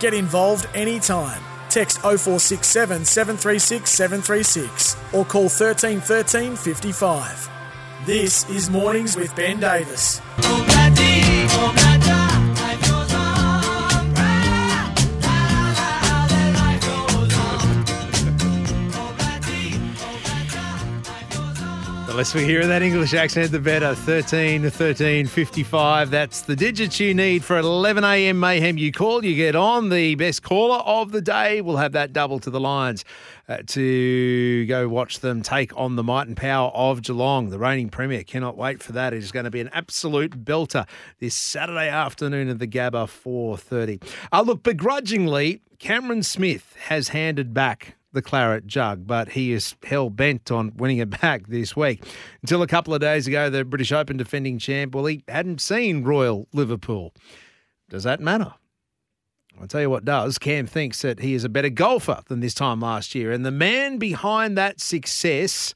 Get involved anytime. Text 0467 736 736 or call 1313 55. This is Mornings with Ben Davis. The we hear that English accent, the better. 13 13 55. That's the digits you need for 11 a.m. mayhem. You call, you get on. The best caller of the day will have that double to the Lions uh, to go watch them take on the might and power of Geelong. The reigning premier cannot wait for that. It is going to be an absolute belter this Saturday afternoon at the Gabba 4:30. Uh, look, begrudgingly, Cameron Smith has handed back the claret jug, but he is hell bent on winning it back this week. Until a couple of days ago, the British Open defending champ, well, he hadn't seen Royal Liverpool. Does that matter? I'll tell you what does. Cam thinks that he is a better golfer than this time last year. And the man behind that success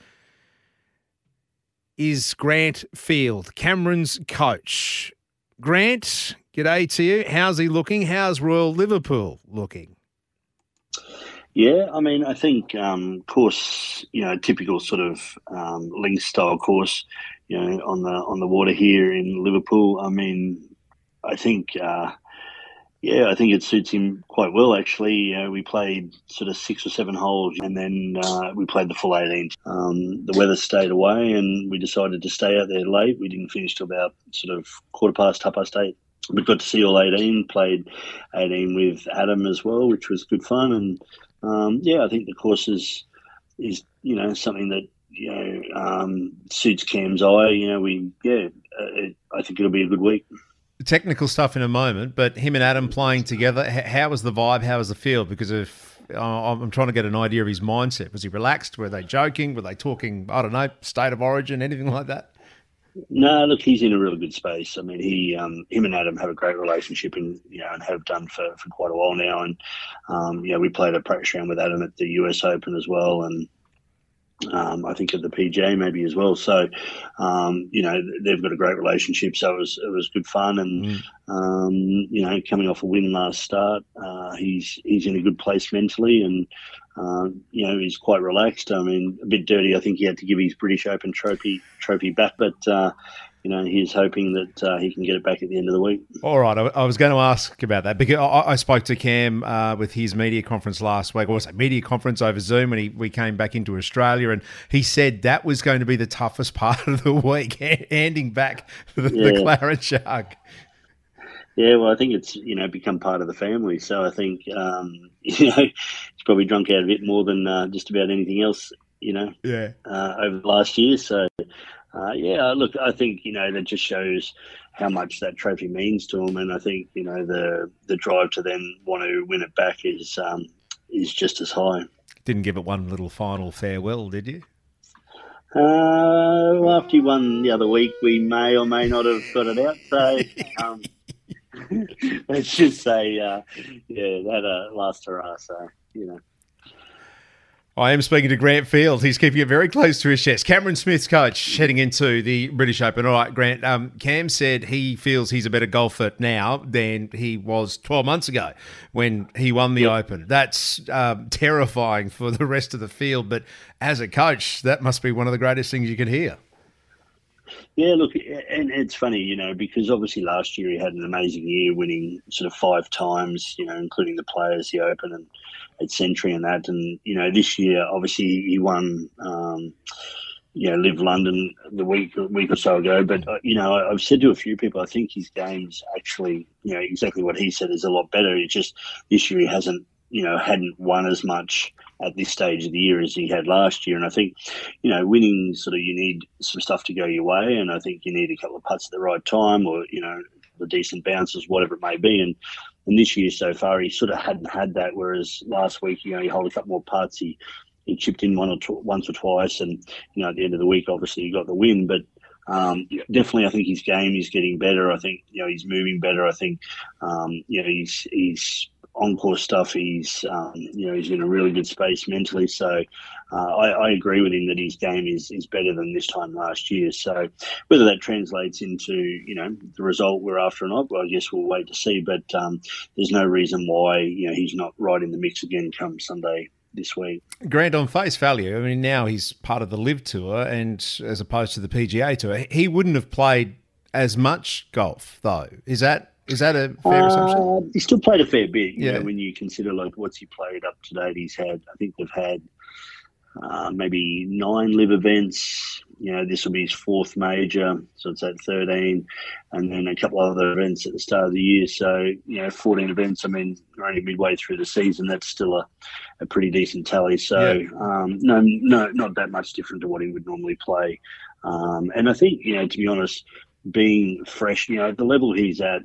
is Grant Field, Cameron's coach. Grant, g'day to you. How's he looking? How's Royal Liverpool looking? Yeah, I mean, I think um, course, you know, typical sort of um, link style course, you know, on the on the water here in Liverpool. I mean, I think, uh, yeah, I think it suits him quite well. Actually, we played sort of six or seven holes, and then uh, we played the full eighteen. Um, the weather stayed away, and we decided to stay out there late. We didn't finish till about sort of quarter past, half past eight. We got to see all eighteen. Played eighteen with Adam as well, which was good fun and um, yeah, I think the course is is you know something that you know um, suits Cam's eye. You know, we yeah, uh, it, I think it'll be a good week. Technical stuff in a moment, but him and Adam playing together, how was the vibe? How was the feel? Because if I'm trying to get an idea of his mindset, was he relaxed? Were they joking? Were they talking? I don't know, state of origin, anything like that? No, look, he's in a really good space. I mean, he, um, him and Adam have a great relationship, and you know, and have done for, for quite a while now. And um, you know, we played a practice round with Adam at the US Open as well, and um, I think at the PGA maybe as well. So, um, you know, they've got a great relationship. So it was it was good fun, and mm. um, you know, coming off a win last start, uh, he's he's in a good place mentally, and uh, you know, he's quite relaxed. I mean, a bit dirty. I think he had to give his British Open trophy trophy back, but uh, you know, he's hoping that uh, he can get it back at the end of the week. All right, I, I was going to ask about that because I, I spoke to Cam uh, with his media conference last week, or was it media conference over Zoom when he we came back into Australia, and he said that was going to be the toughest part of the week, handing back the, yeah. the claret jug. Yeah, well, I think it's you know become part of the family. So I think um, you know he's probably drunk out of it more than uh, just about anything else. You know, yeah, uh, over the last year. So uh, yeah, look, I think you know that just shows how much that trophy means to him, and I think you know the the drive to then want to win it back is um, is just as high. Didn't give it one little final farewell, did you? Uh, well, after you won the other week, we may or may not have got it out. So. Um, let's just say, uh, yeah, that uh, last hurrah. So you know. I am speaking to Grant Field. He's keeping it very close to his chest. Cameron Smith's coach heading into the British Open. All right, Grant. Um, Cam said he feels he's a better golfer now than he was 12 months ago when he won the yep. Open. That's um, terrifying for the rest of the field, but as a coach, that must be one of the greatest things you can hear. Yeah, look, and it's funny, you know, because obviously last year he had an amazing year, winning sort of five times, you know, including the Players, the Open, and at Sentry and that. And you know, this year obviously he won, um, you know, LIV London the week week or so ago. But uh, you know, I've said to a few people, I think his game's actually, you know, exactly what he said is a lot better. It's just this year he hasn't, you know, hadn't won as much at this stage of the year as he had last year. And I think, you know, winning sort of you need some stuff to go your way, and I think you need a couple of putts at the right time, or you know, the decent bounces, whatever it may be. And and this year so far, he sort of hadn't had that. Whereas last week, you know, he held a couple more putts. He he chipped in one or tw- once or twice, and you know, at the end of the week, obviously, he got the win. But um, definitely, I think his game is getting better. I think you know he's moving better. I think um, you know he's he's on course stuff. He's um, you know he's in a really good space mentally. So uh, I, I, agree with him that his game is is better than this time last year. So whether that translates into you know the result we're after or not, well, I guess we'll wait to see. But um, there's no reason why you know he's not right in the mix again come Sunday this week. Grant, on face value, I mean, now he's part of the LIV Tour, and as opposed to the PGA Tour, he wouldn't have played as much golf, though. Is that is that a fair uh, assumption? He still played a fair bit. yeah. Know, when you consider like what's he played up to date, he's had. I think they've had uh, maybe nine LIV events. You know, this will be his fourth major, so it's at 13, and then a couple of other events at the start of the year. So, you know, 14 events. I mean, we're only midway through the season. That's still a, a pretty decent tally. So, yeah. um, no, no, not that much different to what he would normally play. Um, and I think, you know, to be honest, being fresh, you know, the level he's at,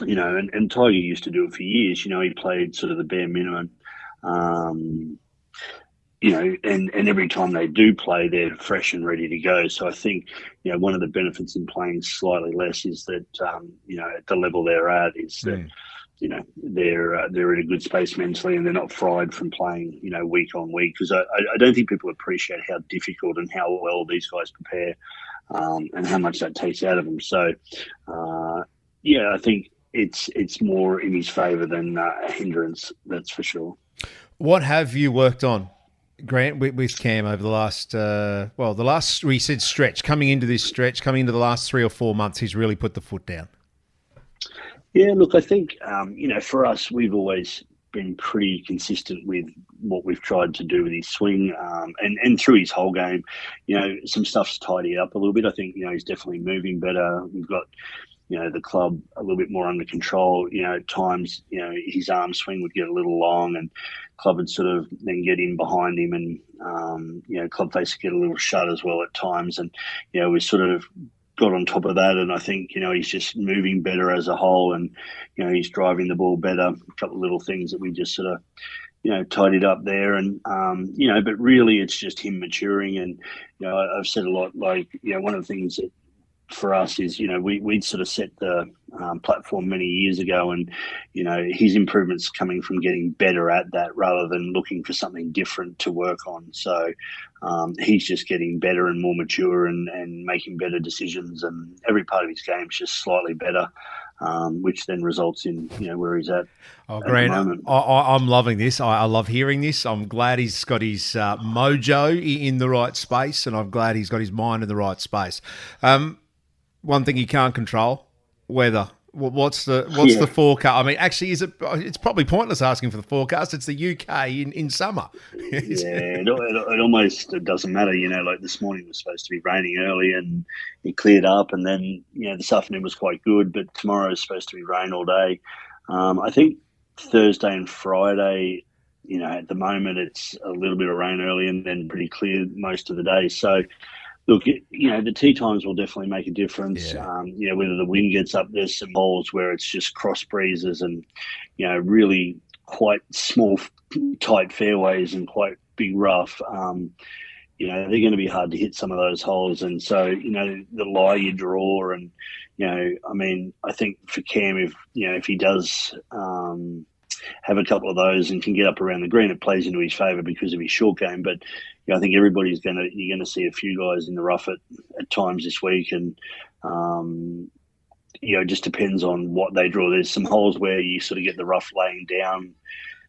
you know, and, and Tiger used to do it for years. You know, he played sort of the bare minimum. Um, you know, and, and every time they do play, they're fresh and ready to go. So I think, you know, one of the benefits in playing slightly less is that, um, you know, at the level they're at is that, mm. you know, they're uh, they're in a good space mentally and they're not fried from playing, you know, week on week. Because I, I don't think people appreciate how difficult and how well these guys prepare um, and how much that takes out of them. So, uh, yeah, I think it's it's more in his favour than uh, a hindrance. That's for sure. What have you worked on, Grant, with, with Cam over the last uh, well, the last we said stretch coming into this stretch, coming into the last three or four months, he's really put the foot down. Yeah, look, I think um, you know for us, we've always been pretty consistent with what we've tried to do with his swing um, and and through his whole game. You know, some stuff's tidied up a little bit. I think you know he's definitely moving better. We've got you know the club a little bit more under control. You know, at times you know his arm swing would get a little long, and club would sort of then get in behind him, and um, you know club face would get a little shut as well at times, and you know we sort of got on top of that, and I think you know he's just moving better as a whole, and you know he's driving the ball better. A couple of little things that we just sort of you know tidied up there, and um, you know, but really it's just him maturing, and you know I've said a lot like you know one of the things that for us is, you know, we, we'd sort of set the um, platform many years ago, and, you know, his improvements coming from getting better at that rather than looking for something different to work on. So um, he's just getting better and more mature and, and making better decisions, and every part of his game is just slightly better. Um, which then results in you know where he's at. Oh, great! Grant, I, am loving this. I, I, love hearing this. I'm glad he's got his uh, mojo in the right space, and I'm glad he's got his mind in the right space. Um, one thing you can't control: weather. What's the what's yeah. the forecast? I mean, actually, is it? It's probably pointless asking for the forecast. It's the UK in, in summer. yeah, it, it, it, almost it doesn't matter. You know, like this morning was supposed to be raining early and it cleared up, and then you know this afternoon was quite good, but tomorrow is supposed to be rain all day. Um, I think Thursday and Friday. You know, at the moment it's a little bit of rain early and then pretty clear most of the day. So look, you know, the tee times will definitely make a difference. Yeah. Um, you know, whether the wind gets up, there's some holes where it's just cross breezes and, you know, really quite small, tight fairways and quite big rough. Um, you know, they're going to be hard to hit some of those holes. And so, you know, the lie you draw and, you know, I mean, I think for Cam, if, you know, if he does, um, have a couple of those and can get up around the green, it plays into his favour because of his short game. But you know, I think everybody's going to you're going to see a few guys in the rough at, at times this week, and um, you know, it just depends on what they draw. There's some holes where you sort of get the rough laying down,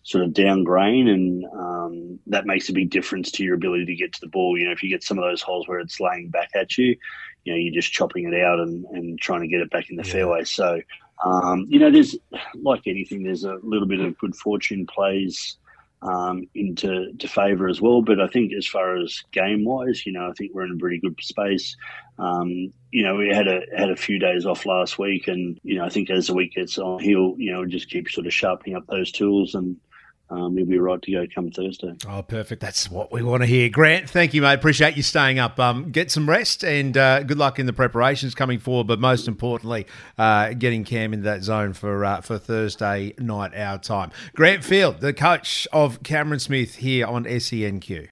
sort of down grain, and um, that makes a big difference to your ability to get to the ball. You know, if you get some of those holes where it's laying back at you, you know, you're just chopping it out and, and trying to get it back in the yeah. fairway. So um, you know, there's like anything, there's a little bit of good fortune plays um, into to favour as well. But I think as far as game wise, you know, I think we're in a pretty good space. Um, you know, we had a had a few days off last week, and you know, I think as the week gets on, he'll you know just keep sort of sharpening up those tools and. Um, he'll be right to go come Thursday. Oh, perfect. That's what we want to hear. Grant, thank you, mate. Appreciate you staying up. Um, get some rest and uh, good luck in the preparations coming forward, but most importantly, uh, getting Cam into that zone for uh, for Thursday night our time. Grant Field, the coach of Cameron Smith here on SENQ.